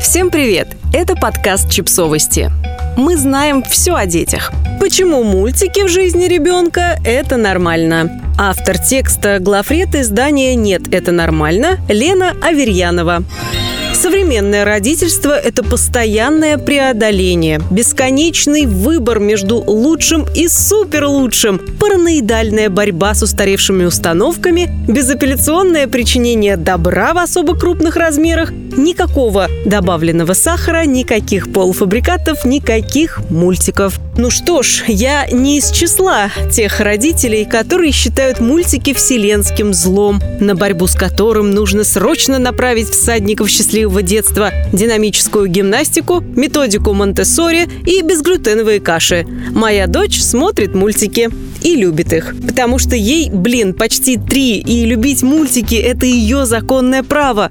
Всем привет! Это подкаст «Чипсовости». Мы знаем все о детях. Почему мультики в жизни ребенка – это нормально? Автор текста главред издания «Нет, это нормально» Лена Аверьянова. Современное родительство – это постоянное преодоление, бесконечный выбор между лучшим и суперлучшим, параноидальная борьба с устаревшими установками, безапелляционное причинение добра в особо крупных размерах, никакого добавленного сахара, никаких полуфабрикатов, никаких мультиков. Ну что ж, я не из числа тех родителей, которые считают мультики вселенским злом, на борьбу с которым нужно срочно направить всадников счастливого детства, динамическую гимнастику, методику Монтессори и безглютеновые каши. Моя дочь смотрит мультики и любит их. Потому что ей, блин, почти три, и любить мультики – это ее законное право.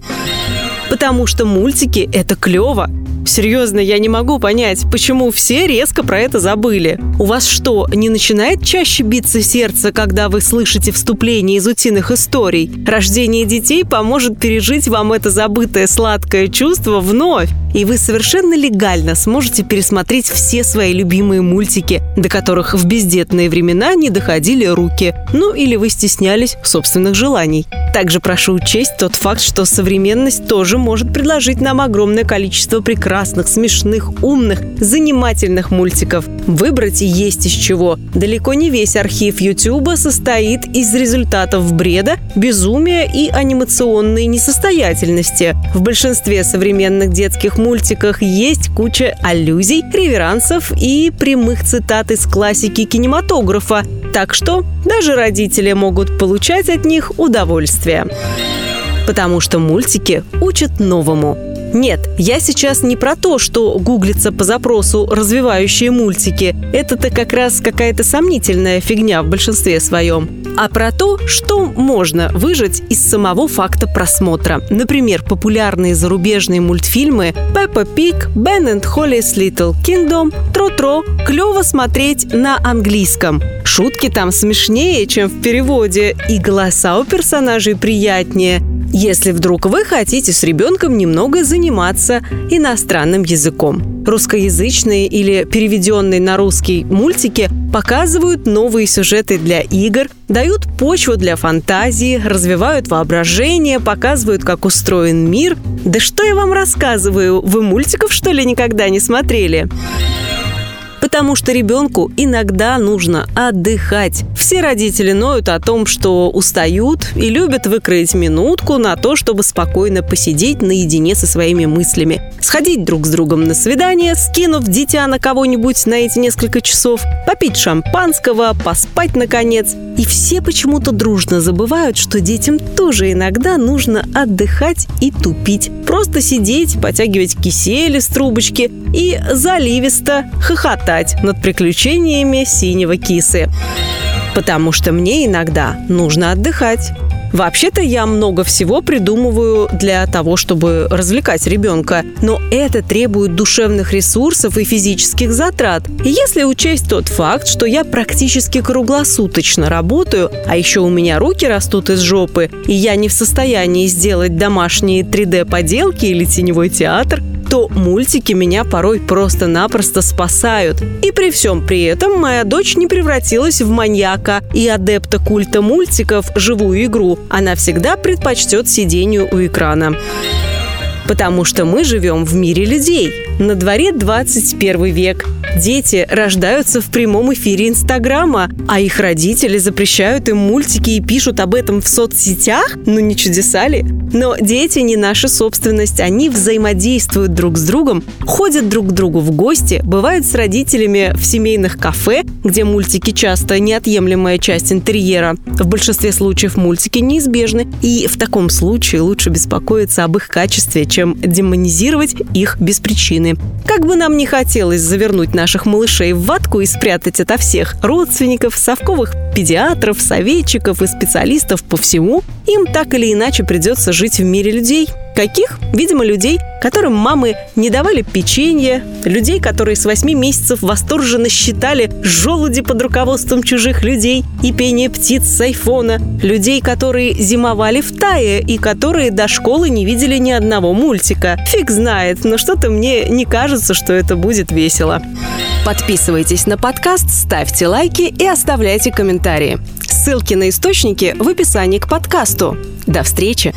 Потому что мультики – это клево. Серьезно, я не могу понять, почему все резко про это забыли. У вас что, не начинает чаще биться сердце, когда вы слышите вступление из утиных историй? Рождение детей поможет пережить вам это забытое сладкое чувство вновь. И вы совершенно легально сможете пересмотреть все свои любимые мультики, до которых в бездетные времена не доходили руки. Ну или вы стеснялись собственных желаний. Также прошу учесть тот факт, что современность тоже может предложить нам огромное количество прекрасных прекрасных, смешных, умных, занимательных мультиков. Выбрать есть из чего. Далеко не весь архив Ютуба состоит из результатов бреда, безумия и анимационной несостоятельности. В большинстве современных детских мультиках есть куча аллюзий, реверансов и прямых цитат из классики кинематографа. Так что даже родители могут получать от них удовольствие. Потому что мультики учат новому – нет, я сейчас не про то, что гуглится по запросу развивающие мультики. Это-то как раз какая-то сомнительная фигня в большинстве своем. А про то, что можно выжать из самого факта просмотра. Например, популярные зарубежные мультфильмы «Пеппа Пик», «Бен and Холлис Little Kingdom», «Тро-Тро» клево смотреть на английском. Шутки там смешнее, чем в переводе, и голоса у персонажей приятнее. Если вдруг вы хотите с ребенком немного заниматься иностранным языком. Русскоязычные или переведенные на русский мультики показывают новые сюжеты для игр, дают почву для фантазии, развивают воображение, показывают, как устроен мир. Да что я вам рассказываю? Вы мультиков, что ли, никогда не смотрели? Потому что ребенку иногда нужно отдыхать. Все родители ноют о том, что устают и любят выкроить минутку на то, чтобы спокойно посидеть наедине со своими мыслями. Сходить друг с другом на свидание, скинув дитя на кого-нибудь на эти несколько часов, попить шампанского, поспать наконец. И все почему-то дружно забывают, что детям тоже иногда нужно отдыхать и тупить. Просто сидеть, потягивать кисель из трубочки и заливисто хохотать хохотать над приключениями синего кисы. Потому что мне иногда нужно отдыхать. Вообще-то я много всего придумываю для того, чтобы развлекать ребенка, но это требует душевных ресурсов и физических затрат. И если учесть тот факт, что я практически круглосуточно работаю, а еще у меня руки растут из жопы, и я не в состоянии сделать домашние 3D-поделки или теневой театр, то мультики меня порой просто-напросто спасают. И при всем при этом моя дочь не превратилась в маньяка и адепта культа мультиков живую игру. Она всегда предпочтет сидению у экрана. Потому что мы живем в мире людей. На дворе 21 век. Дети рождаются в прямом эфире Инстаграма, а их родители запрещают им мультики и пишут об этом в соцсетях? Ну не чудеса ли? Но дети не наша собственность, они взаимодействуют друг с другом, ходят друг к другу в гости, бывают с родителями в семейных кафе, где мультики часто неотъемлемая часть интерьера. В большинстве случаев мультики неизбежны, и в таком случае лучше беспокоиться об их качестве, чем демонизировать их без причины. Как бы нам не хотелось завернуть наших малышей в ватку и спрятать ото всех родственников, совковых педиатров, советчиков и специалистов по всему, им так или иначе придется жить в мире людей. Каких? Видимо, людей, которым мамы не давали печенье, людей, которые с 8 месяцев восторженно считали желуди под руководством чужих людей и пение птиц с айфона, людей, которые зимовали в тае и которые до школы не видели ни одного мультика. Фиг знает, но что-то мне не кажется, что это будет весело. Подписывайтесь на подкаст, ставьте лайки и оставляйте комментарии. Ссылки на источники в описании к подкасту. До встречи!